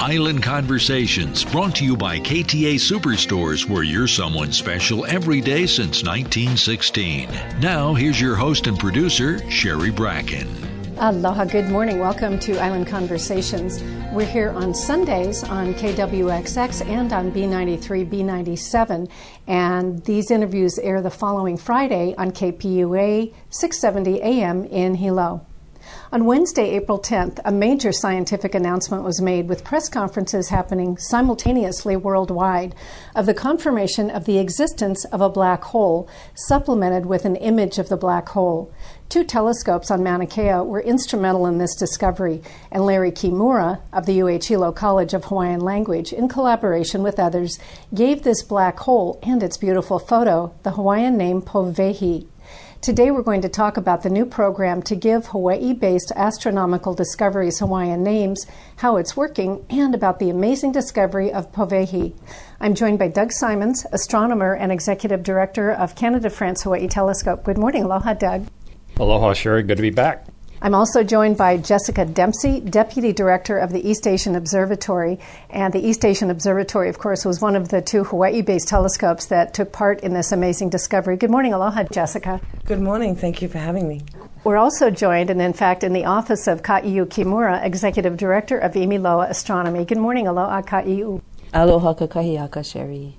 Island Conversations brought to you by KTA Superstores where you're someone special every day since 1916. Now here's your host and producer Sherry Bracken. Aloha, good morning. Welcome to Island Conversations. We're here on Sundays on KWXX and on B93, B97, and these interviews air the following Friday on KPUA 670 AM in Hilo. On Wednesday, April 10th, a major scientific announcement was made with press conferences happening simultaneously worldwide of the confirmation of the existence of a black hole, supplemented with an image of the black hole. Two telescopes on Mauna Kea were instrumental in this discovery, and Larry Kimura of the UH Hilo College of Hawaiian Language, in collaboration with others, gave this black hole and its beautiful photo the Hawaiian name Powehi. Today we're going to talk about the new program to give Hawaii based astronomical discoveries Hawaiian names, how it's working, and about the amazing discovery of Powehi. I'm joined by Doug Simons, astronomer and executive director of Canada France Hawaii Telescope. Good morning. Aloha, Doug. Aloha, Sherry. Good to be back. I'm also joined by Jessica Dempsey, Deputy Director of the East Asian Observatory. And the East Asian Observatory, of course, was one of the two Hawaii based telescopes that took part in this amazing discovery. Good morning. Aloha, Jessica. Good morning. Thank you for having me. We're also joined, and in fact, in the office of Ka'iu Kimura, Executive Director of Imiloa Astronomy. Good morning. Aloha, Ka'iu. Aloha, kakahiaka, Sherry.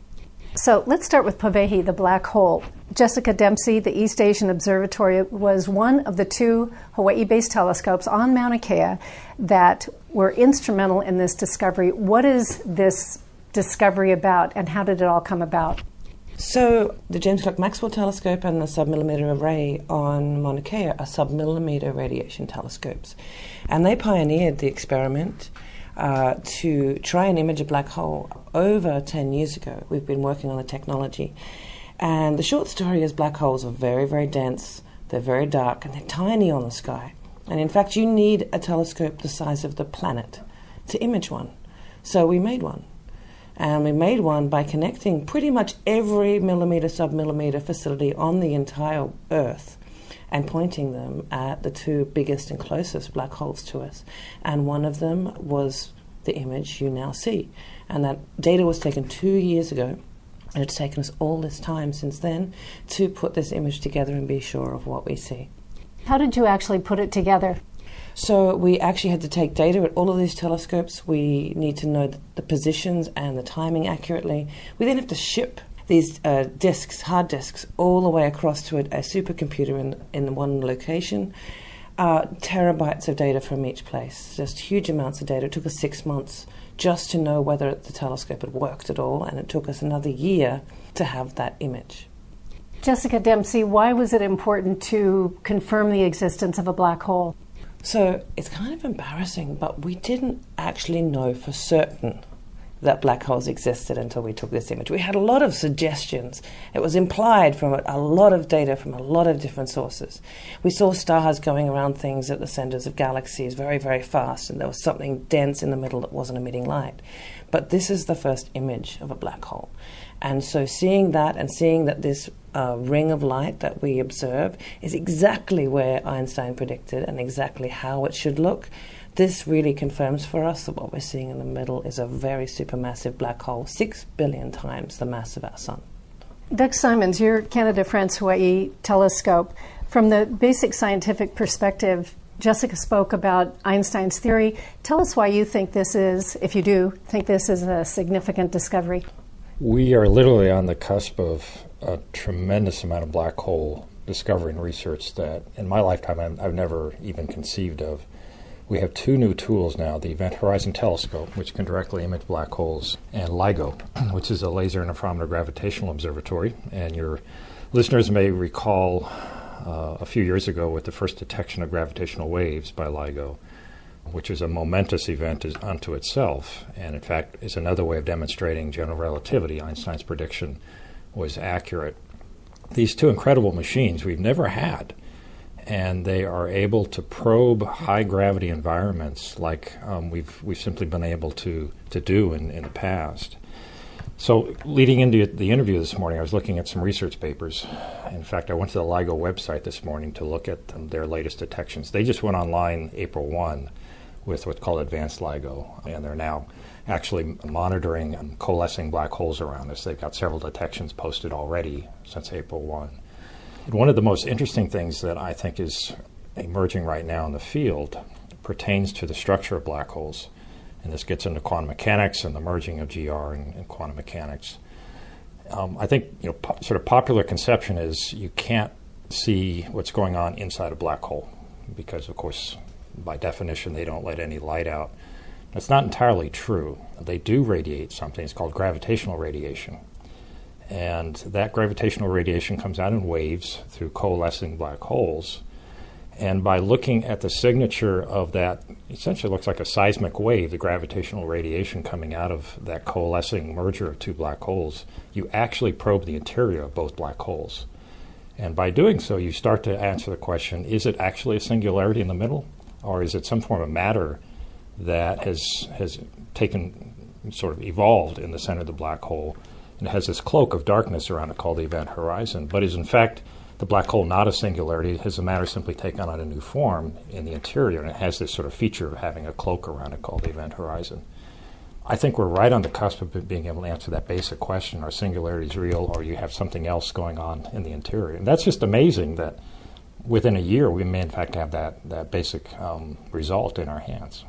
So let's start with Powehi, the black hole. Jessica Dempsey, the East Asian Observatory, was one of the two Hawaii based telescopes on Mauna Kea that were instrumental in this discovery. What is this discovery about, and how did it all come about? So, the James Clerk Maxwell Telescope and the submillimeter array on Mauna Kea are submillimeter radiation telescopes. And they pioneered the experiment uh, to try and image a black hole over 10 years ago. We've been working on the technology. And the short story is black holes are very, very dense, they're very dark, and they're tiny on the sky. And in fact, you need a telescope the size of the planet to image one. So we made one. And we made one by connecting pretty much every millimeter, submillimeter facility on the entire Earth and pointing them at the two biggest and closest black holes to us. And one of them was the image you now see. And that data was taken two years ago. And it's taken us all this time since then to put this image together and be sure of what we see. How did you actually put it together? So we actually had to take data at all of these telescopes. We need to know the positions and the timing accurately. We then have to ship these uh, disks, hard disks, all the way across to a, a supercomputer in, in one location. Uh, terabytes of data from each place, just huge amounts of data. It took us six months just to know whether the telescope had worked at all, and it took us another year to have that image. Jessica Dempsey, why was it important to confirm the existence of a black hole? So it's kind of embarrassing, but we didn't actually know for certain that black holes existed until we took this image. We had a lot of suggestions. It was implied from a lot of data from a lot of different sources. We saw stars going around things at the centers of galaxies very, very fast, and there was something dense in the middle that wasn't emitting light. But this is the first image of a black hole. And so seeing that and seeing that this uh, ring of light that we observe is exactly where Einstein predicted and exactly how it should look this really confirms for us that what we're seeing in the middle is a very supermassive black hole, six billion times the mass of our sun. Doug Simons, your Canada France Hawaii telescope, from the basic scientific perspective, Jessica spoke about Einstein's theory. Tell us why you think this is, if you do, think this is a significant discovery. We are literally on the cusp of a tremendous amount of black hole discovery and research that in my lifetime I've never even conceived of. We have two new tools now the Event Horizon Telescope, which can directly image black holes, and LIGO, which is a laser interferometer gravitational observatory. And your listeners may recall uh, a few years ago with the first detection of gravitational waves by LIGO, which is a momentous event unto itself, and in fact is another way of demonstrating general relativity. Einstein's prediction was accurate. These two incredible machines we've never had and they are able to probe high gravity environments like um, we've we've simply been able to to do in, in the past. So, leading into the interview this morning, I was looking at some research papers. In fact, I went to the LIGO website this morning to look at um, their latest detections. They just went online April 1 with what's called Advanced LIGO, and they're now actually monitoring and coalescing black holes around us. They've got several detections posted already since April 1. One of the most interesting things that I think is emerging right now in the field pertains to the structure of black holes and this gets into quantum mechanics and the merging of GR and, and quantum mechanics. Um, I think you know, po- sort of popular conception is you can't see what's going on inside a black hole because, of course, by definition, they don't let any light out. That's not entirely true. They do radiate something. It's called gravitational radiation. And that gravitational radiation comes out in waves through coalescing black holes. And by looking at the signature of that, essentially looks like a seismic wave, the gravitational radiation coming out of that coalescing merger of two black holes, you actually probe the interior of both black holes. And by doing so, you start to answer the question is it actually a singularity in the middle? Or is it some form of matter that has, has taken, sort of evolved in the center of the black hole and has this cloak of darkness around it called the event horizon, but is in fact the black hole not a singularity, has the matter simply taken on a new form in the interior, and it has this sort of feature of having a cloak around it called the event horizon. I think we're right on the cusp of being able to answer that basic question: Are singularities real, or you have something else going on in the interior? And that's just amazing that within a year we may in fact have that that basic um, result in our hands.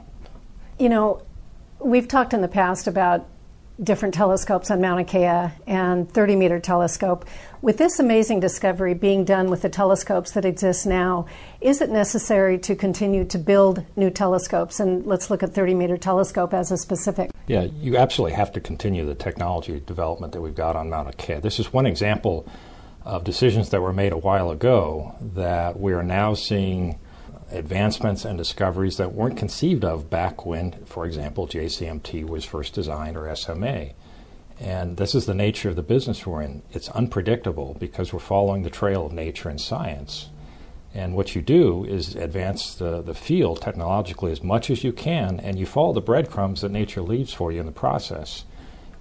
You know, we've talked in the past about different telescopes on Mauna Kea and 30 meter telescope. With this amazing discovery being done with the telescopes that exist now, is it necessary to continue to build new telescopes? And let's look at 30 meter telescope as a specific. Yeah, you absolutely have to continue the technology development that we've got on Mauna Kea. This is one example of decisions that were made a while ago that we are now seeing advancements and discoveries that weren't conceived of back when, for example, JCMT was first designed or SMA. And this is the nature of the business we're in. It's unpredictable because we're following the trail of nature and science. And what you do is advance the, the field technologically as much as you can, and you follow the breadcrumbs that nature leaves for you in the process.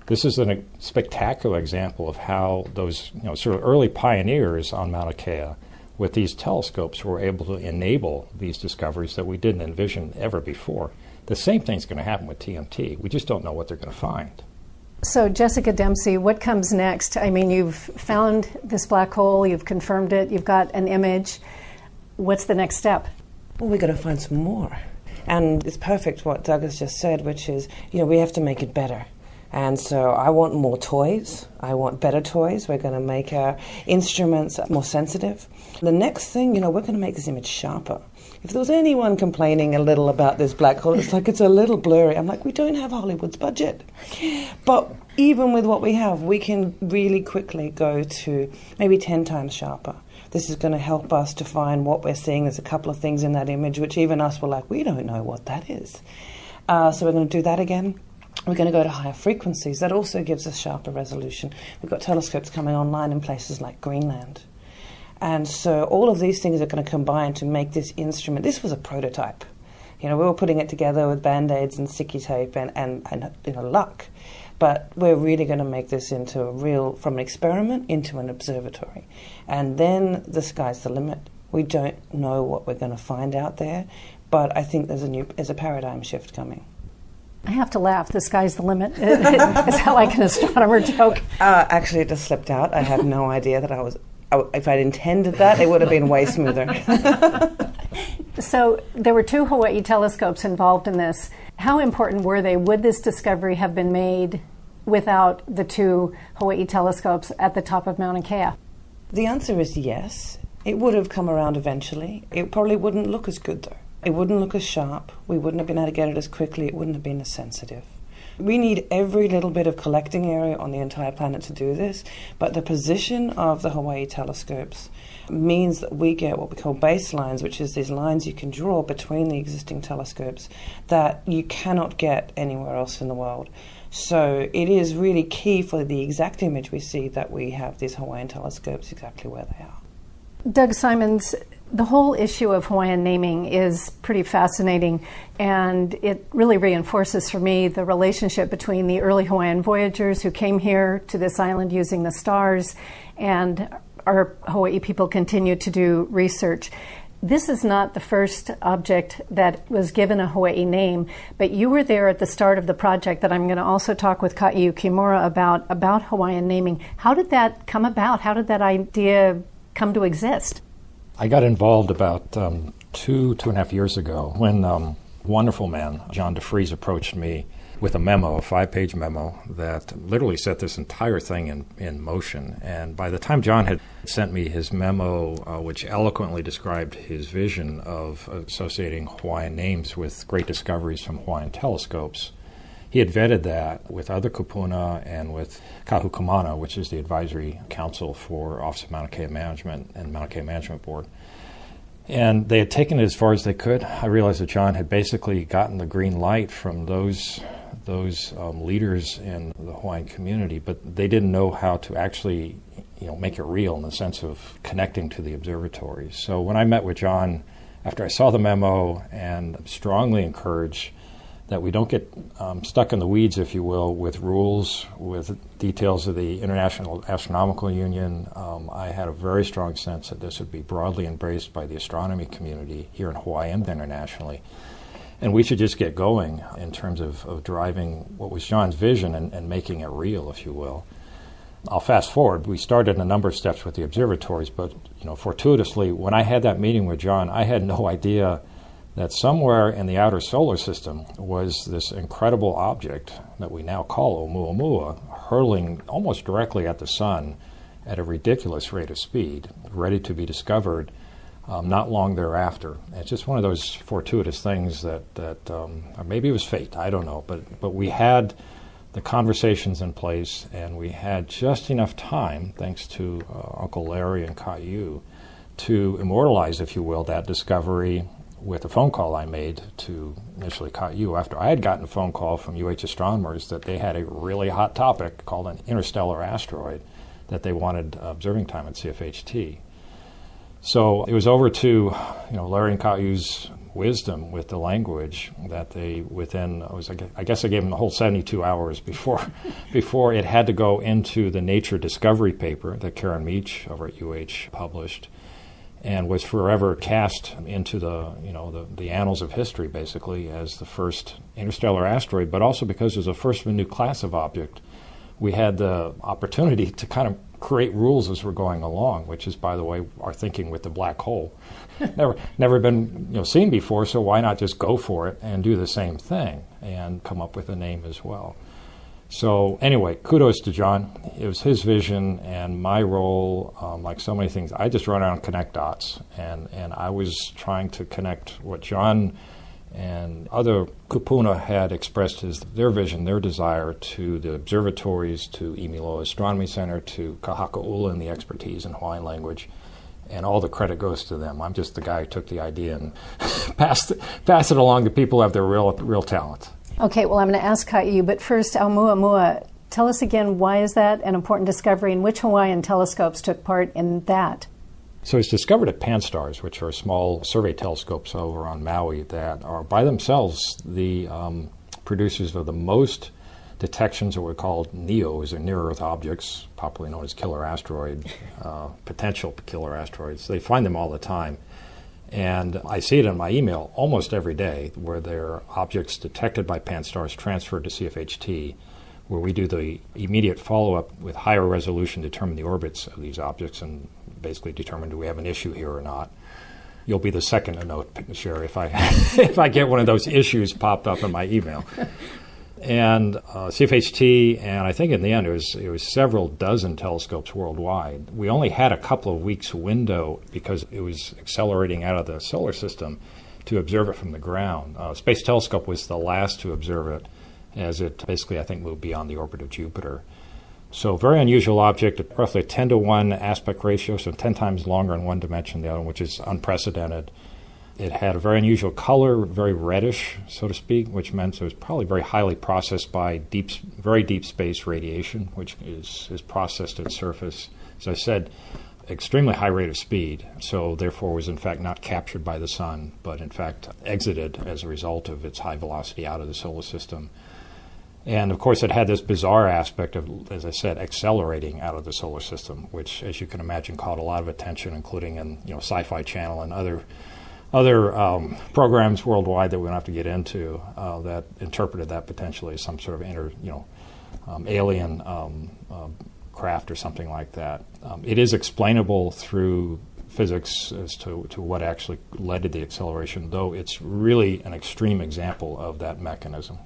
This is a spectacular example of how those you know, sort of early pioneers on Mauna Kea with these telescopes, we're able to enable these discoveries that we didn't envision ever before. The same thing's going to happen with TMT. We just don't know what they're going to find. So, Jessica Dempsey, what comes next? I mean, you've found this black hole, you've confirmed it, you've got an image. What's the next step? Well, we've got to find some more. And it's perfect what Doug has just said, which is, you know, we have to make it better. And so I want more toys. I want better toys. We're going to make our instruments more sensitive. The next thing, you know, we're going to make this image sharper. If there was anyone complaining a little about this black hole, it's like it's a little blurry. I'm like, we don't have Hollywood's budget. But even with what we have, we can really quickly go to maybe 10 times sharper. This is going to help us to find what we're seeing. There's a couple of things in that image which even us were like, we don't know what that is. Uh, so we're going to do that again. We're going to go to higher frequencies. That also gives us sharper resolution. We've got telescopes coming online in places like Greenland. And so all of these things are going to combine to make this instrument. This was a prototype. You know, we were putting it together with band aids and sticky tape and, and, and you know, luck. But we're really going to make this into a real, from an experiment into an observatory. And then the sky's the limit. We don't know what we're going to find out there, but I think there's a new, there's a paradigm shift coming. I have to laugh. The sky's the limit. Is that like an astronomer joke? Uh, actually, it just slipped out. I had no idea that I was. if I'd intended that, it would have been way smoother. so there were two Hawaii telescopes involved in this. How important were they? Would this discovery have been made without the two Hawaii telescopes at the top of Mauna Kea? The answer is yes. It would have come around eventually. It probably wouldn't look as good though. It wouldn't look as sharp. We wouldn't have been able to get it as quickly. It wouldn't have been as sensitive. We need every little bit of collecting area on the entire planet to do this, but the position of the Hawaii telescopes means that we get what we call baselines, which is these lines you can draw between the existing telescopes that you cannot get anywhere else in the world. So it is really key for the exact image we see that we have these Hawaiian telescopes exactly where they are. Doug Simons, the whole issue of Hawaiian naming is pretty fascinating, and it really reinforces for me the relationship between the early Hawaiian voyagers who came here to this island using the stars, and our Hawaii people continue to do research. This is not the first object that was given a Hawaii name, but you were there at the start of the project that I'm going to also talk with Ka'iu Kimura about, about Hawaiian naming. How did that come about? How did that idea come to exist? I got involved about um, two, two and a half years ago when um, wonderful man, John DeFries, approached me with a memo, a five page memo, that literally set this entire thing in, in motion. And by the time John had sent me his memo, uh, which eloquently described his vision of associating Hawaiian names with great discoveries from Hawaiian telescopes, he had vetted that with other kupuna and with Kahu Ku Mauna, which is the advisory council for Office of Mauna Kea Management and Mauna Kea Management Board. And they had taken it as far as they could. I realized that John had basically gotten the green light from those those um, leaders in the Hawaiian community, but they didn't know how to actually, you know, make it real in the sense of connecting to the observatories. So when I met with John, after I saw the memo and strongly encouraged that we don't get um, stuck in the weeds, if you will, with rules, with details of the International Astronomical Union, um, I had a very strong sense that this would be broadly embraced by the astronomy community here in Hawaii and internationally. And we should just get going in terms of, of driving what was John's vision and, and making it real, if you will. I'll fast forward. We started a number of steps with the observatories, but you know, fortuitously, when I had that meeting with John, I had no idea that somewhere in the outer solar system was this incredible object that we now call Oumuamua, hurling almost directly at the sun at a ridiculous rate of speed, ready to be discovered um, not long thereafter. It's just one of those fortuitous things that, that um, maybe it was fate, I don't know. But, but we had the conversations in place, and we had just enough time, thanks to uh, Uncle Larry and Ka'iu, to immortalize, if you will, that discovery with a phone call I made to initially Ka'iu after I had gotten a phone call from UH astronomers that they had a really hot topic called an interstellar asteroid that they wanted observing time at CFHT. So it was over to you know Larry and Ka'iu's wisdom with the language that they within I was I guess I gave them the whole 72 hours before before it had to go into the Nature Discovery paper that Karen Meech over at UH published and was forever cast into the you know the, the annals of history basically as the first interstellar asteroid but also because it was the first of a new class of object we had the opportunity to kind of create rules as we're going along, which is, by the way, our thinking with the black hole. never, never been you know, seen before, so why not just go for it and do the same thing and come up with a name as well? So anyway, kudos to John. It was his vision and my role, um, like so many things. I just run around and connect dots, and and I was trying to connect what John and other kupuna had expressed his, their vision, their desire to the observatories, to Imiloa Astronomy Center, to Ka Haka 'Ula and the expertise in Hawaiian language. And all the credit goes to them. I'm just the guy who took the idea and passed, it, passed it along to people who have their real, real talent. Okay, well, I'm going to ask Ka'iu, but first, Oumuamua, tell us again why is that an important discovery and which Hawaiian telescopes took part in that? So it's discovered at PanSTARRS, which are small survey telescopes over on Maui that are by themselves the um, producers of the most detections of what we call NEOs, or near Earth objects, popularly known as killer asteroid, uh, potential killer asteroids. They find them all the time. And I see it in my email almost every day where there are objects detected by PanSTARRS transferred to CFHT, where we do the immediate follow up with higher resolution, determine the orbits of these objects, and basically determine do we have an issue here or not. You'll be the second to note, Sherry, if I if I get one of those issues popped up in my email. And uh, CFHT, and I think in the end it was it was several dozen telescopes worldwide. We only had a couple of weeks window because it was accelerating out of the solar system to observe it from the ground. Uh, Space Telescope was the last to observe it, as it basically I think moved beyond the orbit of Jupiter. So very unusual object, roughly a 10 to 1 aspect ratio, so 10 times longer in one dimension than the other, which is unprecedented. It had a very unusual color, very reddish, so to speak, which meant it was probably very highly processed by deep, very deep space radiation, which is, is processed at surface. As I said, extremely high rate of speed, so therefore was in fact not captured by the sun, but in fact exited as a result of its high velocity out of the solar system. And of course, it had this bizarre aspect of, as I said, accelerating out of the solar system, which, as you can imagine, caught a lot of attention, including in you know Sci-Fi Channel and other other um, programs worldwide that we don't have to get into uh, that interpreted that potentially as some sort of inter, you know, um, alien um, uh, craft or something like that. Um, it is explainable through physics as to, to what actually led to the acceleration, though it's really an extreme example of that mechanism.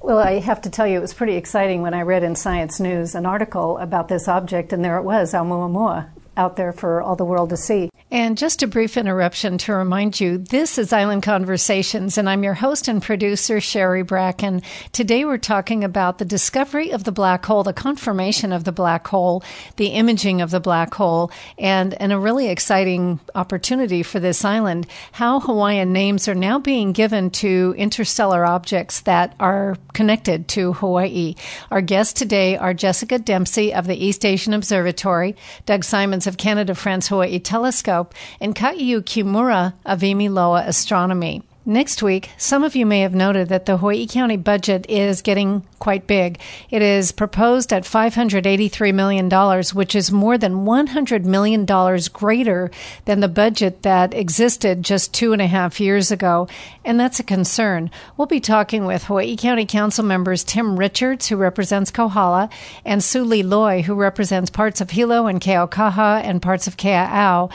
Well, I have to tell you, it was pretty exciting when I read in Science News an article about this object, and there it was, Oumuamua, out there for all the world to see. And just a brief interruption to remind you this is Island Conversations, and I'm your host and producer, Sherry Bracken. Today we're talking about the discovery of the black hole, the confirmation of the black hole, the imaging of the black hole, and, and a really exciting opportunity for this island how Hawaiian names are now being given to interstellar objects that are connected to Hawaii. Our guests today are Jessica Dempsey of the East Asian Observatory, Doug Simons of Canada France Hawaii Telescope and Ka'iu Kimura of Imiloa Astronomy. Next week, some of you may have noted that the Hawaii County budget is getting quite big. It is proposed at $583 million, which is more than $100 million greater than the budget that existed just two and a half years ago. And that's a concern. We'll be talking with Hawaii County Council members Tim Richards, who represents Kohala, and Sue Lee Loy, who represents parts of Hilo and Keaukaha and parts of Kea'au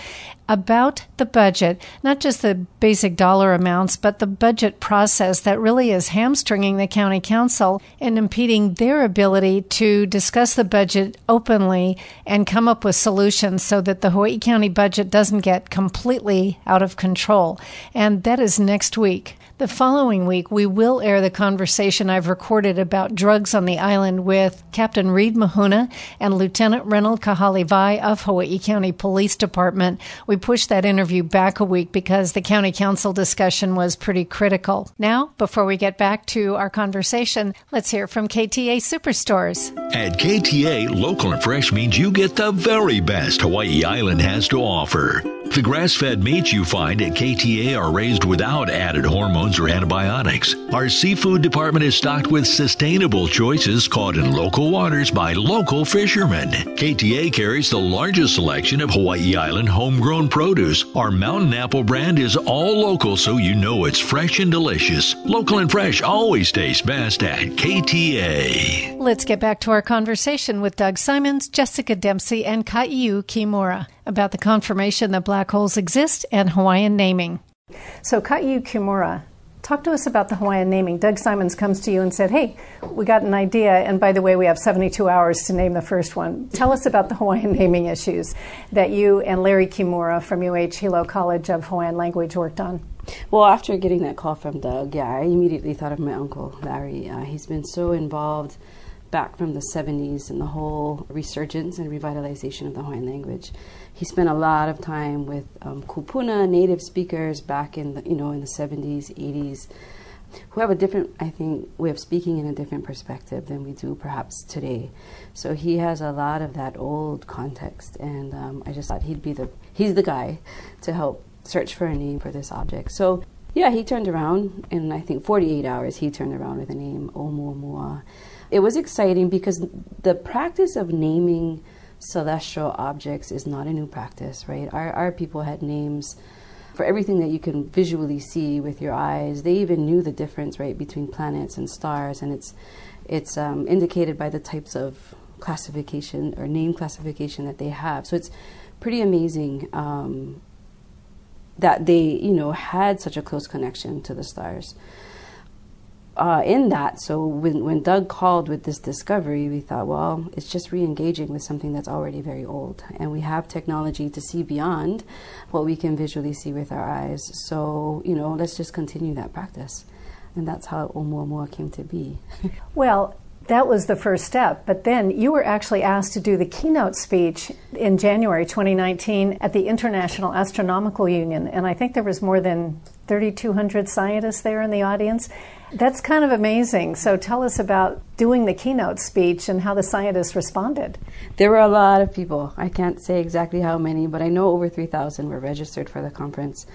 about the budget, not just the basic dollar amounts, but the budget process that really is hamstringing the county council and impeding their ability to discuss the budget openly and come up with solutions so that the Hawaii County budget doesn't get completely out of control. And that is next week. The following week, we will air the conversation I've recorded about drugs on the island with Captain Reed Mahuna and Lieutenant Reynold Kahalivai of Hawaii County Police Department. We pushed that interview back a week because the county council discussion was pretty critical. Now, before we get back to our conversation, let's hear from KTA Superstores. At KTA, local and fresh means you get the very best Hawaii Island has to offer. The grass fed meats you find at KTA are raised without added hormones or antibiotics. Our seafood department is stocked with sustainable choices caught in local waters by local fishermen. KTA carries the largest selection of Hawaii Island homegrown produce. Our mountain apple brand is all local so you know it's fresh and delicious. Local and fresh always tastes best at KTA. Let's get back to our conversation with Doug Simons, Jessica Dempsey, and Ka'iu Kimura about the confirmation that black holes exist and Hawaiian naming. So, Ka'iu Kimura, talk to us about the Hawaiian naming. Doug Simons comes to you and said, Hey, we got an idea, and by the way, we have 72 hours to name the first one. Tell us about the Hawaiian naming issues that you and Larry Kimura from UH Hilo College of Hawaiian Language worked on. Well, after getting that call from Doug, yeah, I immediately thought of my uncle, Larry. Uh, he's been so involved back from the 70s and the whole resurgence and revitalization of the Hawaiian language. He spent a lot of time with um, kupuna native speakers back in the, you know in the 70s, 80s, who have a different, I think, way of speaking in a different perspective than we do perhaps today. So he has a lot of that old context, and um, I just thought he'd be the he's the guy to help search for a name for this object. So yeah, he turned around in I think 48 hours. He turned around with the name Oumuamua. It was exciting because the practice of naming celestial objects is not a new practice, right? Our, our people had names for everything that you can visually see with your eyes. They even knew the difference, right, between planets and stars, and it's it's um, indicated by the types of classification or name classification that they have. So it's pretty amazing um, that they, you know, had such a close connection to the stars uh, in that. So when, when Doug called with this discovery, we thought, well, it's just re engaging with something that's already very old. And we have technology to see beyond what we can visually see with our eyes. So, you know, let's just continue that practice. And that's how Oumuamua came to be. well, that was the first step. But then you were actually asked to do the keynote speech in January 2019 at the International Astronomical Union. And I think there was more than 3,200 scientists there in the audience. That's kind of amazing. So tell us about doing the keynote speech and how the scientists responded. There were a lot of people. I can't say exactly how many, but I know over 3,000 were registered for the conference.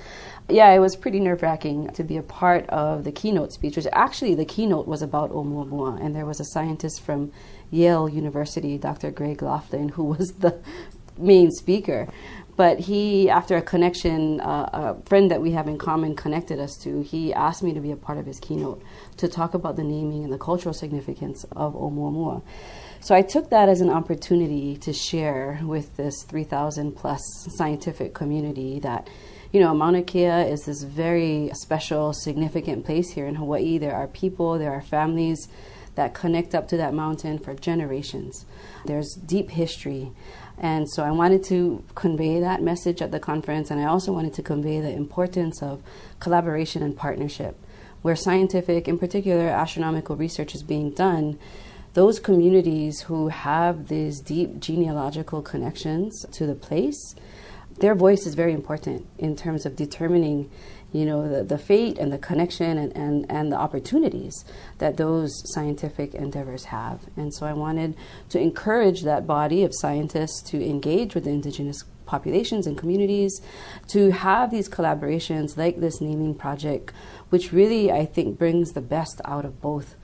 Yeah, it was pretty nerve wracking to be a part of the keynote speech, which actually the keynote was about Oumuamua, and there was a scientist from Yale University, Dr. Greg Laughlin, who was the main speaker. But he, after a connection, uh, a friend that we have in common connected us to, he asked me to be a part of his keynote to talk about the naming and the cultural significance of Oumuamua. So I took that as an opportunity to share with this 3,000 plus scientific community that, you know, Mauna Kea is this very special, significant place here in Hawaii. There are people, there are families that connect up to that mountain for generations. There's deep history. And so I wanted to convey that message at the conference, and I also wanted to convey the importance of collaboration and partnership. Where scientific, in particular astronomical research, is being done, those communities who have these deep genealogical connections to the place, their voice is very important in terms of determining you know, the, the fate and the connection and, and, and the opportunities that those scientific endeavors have. And so I wanted to encourage that body of scientists to engage with the indigenous populations and communities to have these collaborations like this naming project, which really, I think, brings the best out of both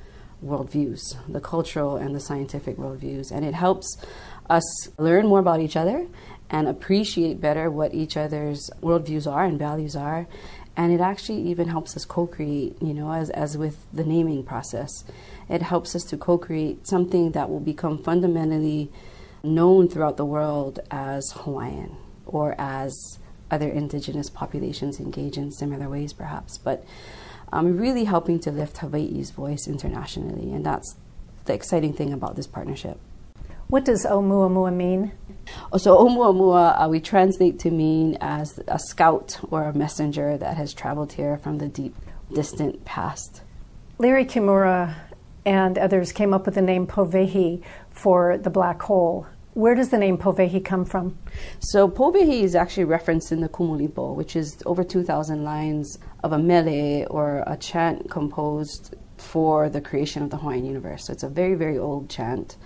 worldviews, the cultural and the scientific worldviews. And it helps us learn more about each other and appreciate better what each other's worldviews are and values are and it actually even helps us co-create you know as, as with the naming process. It helps us to co-create something that will become fundamentally known throughout the world as hawaiian or as other indigenous populations engage in similar ways perhaps. But um, really helping to lift hawaii's voice internationally. And that's the exciting thing about this partnership what does Oumuamua mean? So Oumuamua uh, we translate to mean as a scout or a messenger that has traveled here from the deep, distant past. Larry Kimura and others came up with the name Powehi for the black hole. Where does the name Powehi come from? So Powehi is actually referenced in the Kumulipo, which is over 2,000 lines of a mele or a chant composed for the creation of the Hawaiian universe. So it's a very, very old chant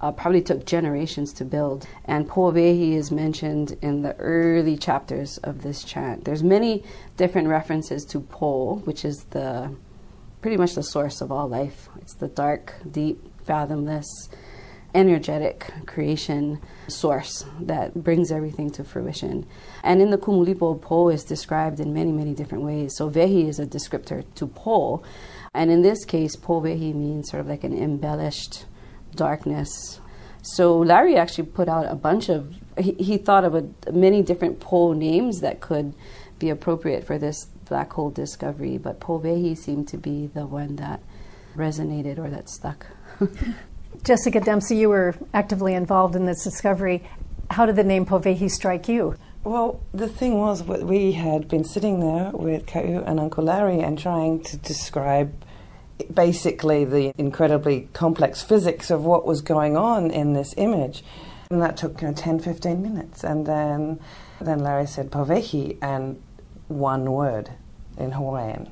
uh, probably took generations to build. And Powehi is mentioned in the early chapters of this chant. There's many different references to Po, which is the pretty much the source of all life. It's the dark, deep, fathomless, energetic creation source that brings everything to fruition. And in the Kumulipo, Po is described in many, many different ways. So Wehi is a descriptor to Po. And in this case, Po Wehi means sort of like an embellished darkness. So Larry actually put out a bunch of, he, he thought of a, many different pole names that could be appropriate for this black hole discovery, but Powehi seemed to be the one that resonated or that stuck. Jessica Dempsey, you were actively involved in this discovery. How did the name Powehi strike you? Well, the thing was, we had been sitting there with Ka'iu and Uncle Larry and trying to describe basically the incredibly complex physics of what was going on in this image. And that took you know, 10, 15 minutes. And then, then Larry said Powehi and one word in Hawaiian.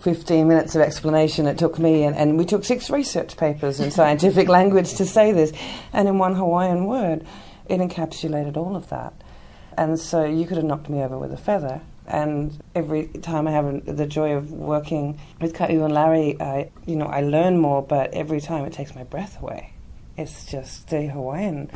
15 minutes of explanation it took me, and, and we took six research papers in scientific language to say this. And in one Hawaiian word, it encapsulated all of that. And so you could have knocked me over with a feather. And every time I have the joy of working with Ka'iu and Larry, I, you know, I learn more, but every time it takes my breath away. It's just the Hawaiian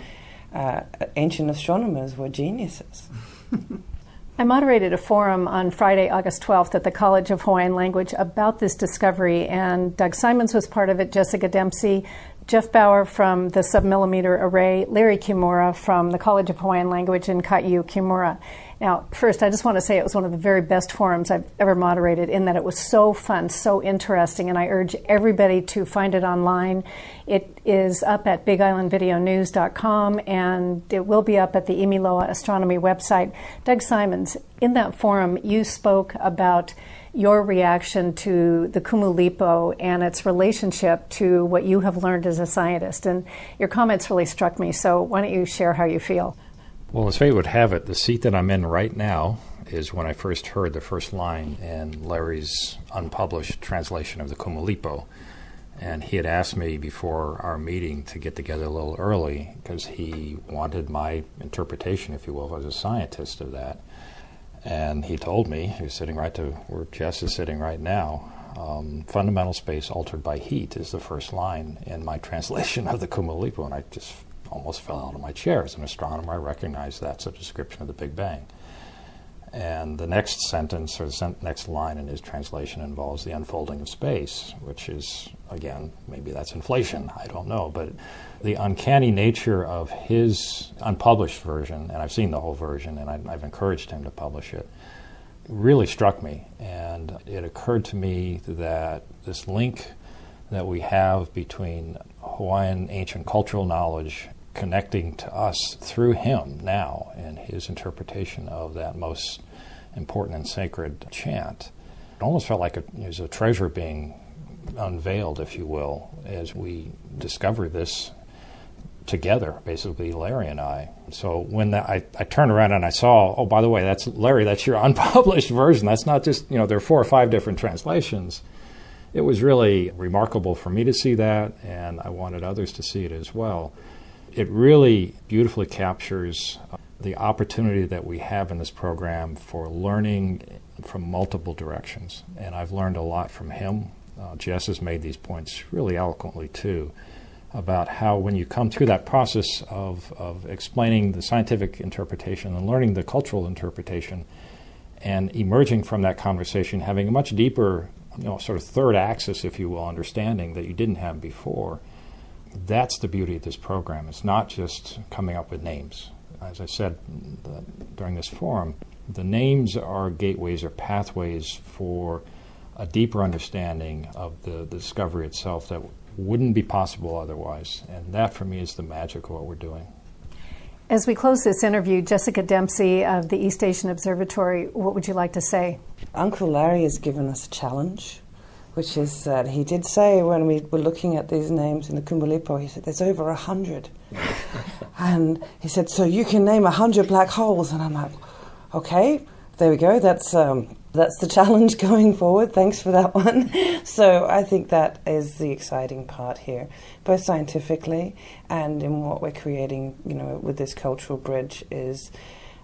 uh, ancient astronomers were geniuses. I moderated a forum on Friday, August 12th at the College of Hawaiian Language about this discovery, and Doug Simons was part of it, Jessica Dempsey, Geoff Bower from the Submillimeter Array, Larry Kimura from the College of Hawaiian Language, and Ka'iu Kimura. Now, first, I just want to say it was one of the very best forums I've ever moderated in that it was so fun, so interesting, and I urge everybody to find it online. It is up at BigIslandVideoNews.com and it will be up at the Imiloa Astronomy website. Doug Simons, in that forum, you spoke about your reaction to the Kumulipo and its relationship to what you have learned as a scientist. And your comments really struck me, so why don't you share how you feel? Well, as fate would have it, the seat that I'm in right now is when I first heard the first line in Larry's unpublished translation of the Kumulipo. And he had asked me before our meeting to get together a little early because he wanted my interpretation, if you will, as a scientist of that. And he told me, he was sitting right to where Jess is sitting right now, um, fundamental space altered by heat is the first line in my translation of the Kumulipo. And I just almost fell out of my chair. As an astronomer, I recognize that's a description of the Big Bang. And the next sentence or the next line in his translation involves the unfolding of space, which is, again, maybe that's inflation, I don't know. But the uncanny nature of his unpublished version, and I've seen the whole version and I, have encouraged him to publish it, really struck me. And it occurred to me that this link that we have between Hawaiian ancient cultural knowledge connecting to us through him now and his interpretation of that most important and sacred chant. It almost felt like a, it was a treasure being unveiled, if you will, as we discover this together, basically, Larry and I. So when that, I, I turned around and I saw, oh, by the way, that's Larry, that's your unpublished version. That's not just, you know, there are four or five different translations. It was really remarkable for me to see that, and I wanted others to see it as well it really beautifully captures uh, the opportunity that we have in this program for learning from multiple directions. And I've learned a lot from him. Uh, Jess has made these points really eloquently, too, about how when you come through that process of, of explaining the scientific interpretation and learning the cultural interpretation and emerging from that conversation, having a much deeper, you know, sort of third axis, if you will, understanding that you didn't have before that's the beauty of this program. It's not just coming up with names. As I said the, during this forum, the names are gateways or pathways for a deeper understanding of the, the discovery itself that wouldn't be possible otherwise. And that, for me, is the magic of what we're doing. As we close this interview, Jessica Dempsey of the East Asian Observatory, what would you like to say? Uncle Larry has given us a challenge which is that he did say when we were looking at these names in the Kumulipo, he said, there's over a hundred. and he said, so you can name a hundred black holes. And I'm like, okay, there we go. That's, um, that's the challenge going forward. Thanks for that one. so I think that is the exciting part here, both scientifically and in what we're creating, you know, with this cultural bridge is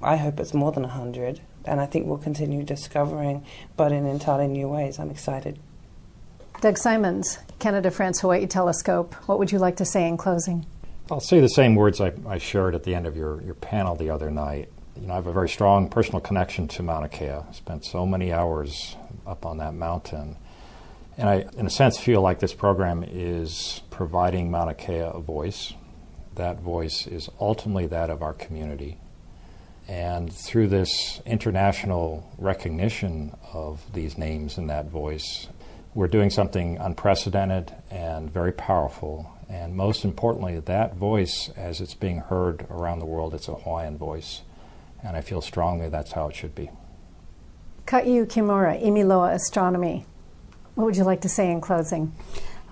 I hope it's more than a hundred. And I think we'll continue discovering, but in entirely new ways. I'm excited. Doug Simons, Canada France Hawaii Telescope, what would you like to say in closing? I'll say the same words I, I shared at the end of your, your panel the other night. You know, I have a very strong personal connection to Mauna Kea. I spent so many hours up on that mountain. And I, in a sense, feel like this program is providing Mauna Kea a voice. That voice is ultimately that of our community. And through this international recognition of these names and that voice, we're doing something unprecedented and very powerful. And most importantly, that voice, as it's being heard around the world, it's a Hawaiian voice. And I feel strongly that's how it should be. Ka'iu Kimura, Imiloa Astronomy. What would you like to say in closing?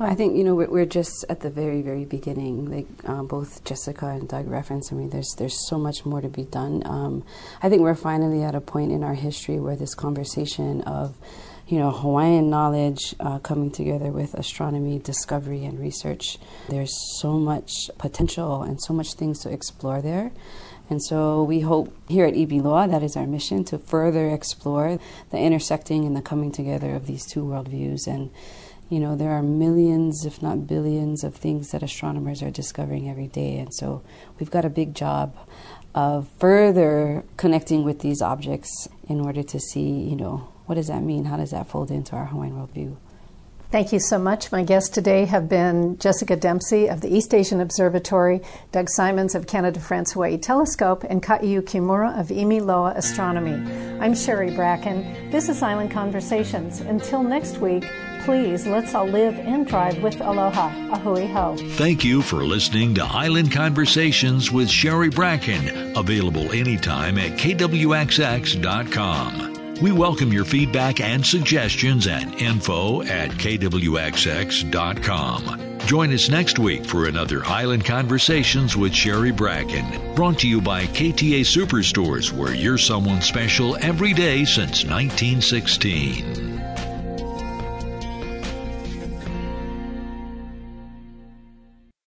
I think you know we're, we're, just at the very, very beginning. Like um, both Jessica and Doug referenced, I mean, there's there's so much more to be done. Um, I think we're finally at a point in our history where this conversation of you know, Hawaiian knowledge uh, coming together with astronomy, discovery, and research. There's so much potential and so much things to explore there. And so we hope here at Imiloa, that is our mission, to further explore the intersecting and the coming together of these two worldviews. And, you know, there are millions, if not billions, of things that astronomers are discovering every day. And so we've got a big job of further connecting with these objects in order to see, you know, what does that mean? How does that fold into our Hawaiian worldview? Thank you so much. My guests today have been Jessica Dempsey of the East Asian Observatory, Doug Simons of Canada France Hawaii Telescope, and Ka'iu Kimura of Imiloa Astronomy. I'm Sherry Bracken. This is Island Conversations. Until next week, please let's all live and drive with aloha. Ahui ho. Thank you for listening to Island Conversations with Sherry Bracken, available anytime at kwxx.com. We welcome your feedback and suggestions at info at kwxx.com. Join us next week for another Island Conversations with Sherry Bracken, brought to you by KTA Superstores, where you're someone special every day since 1916.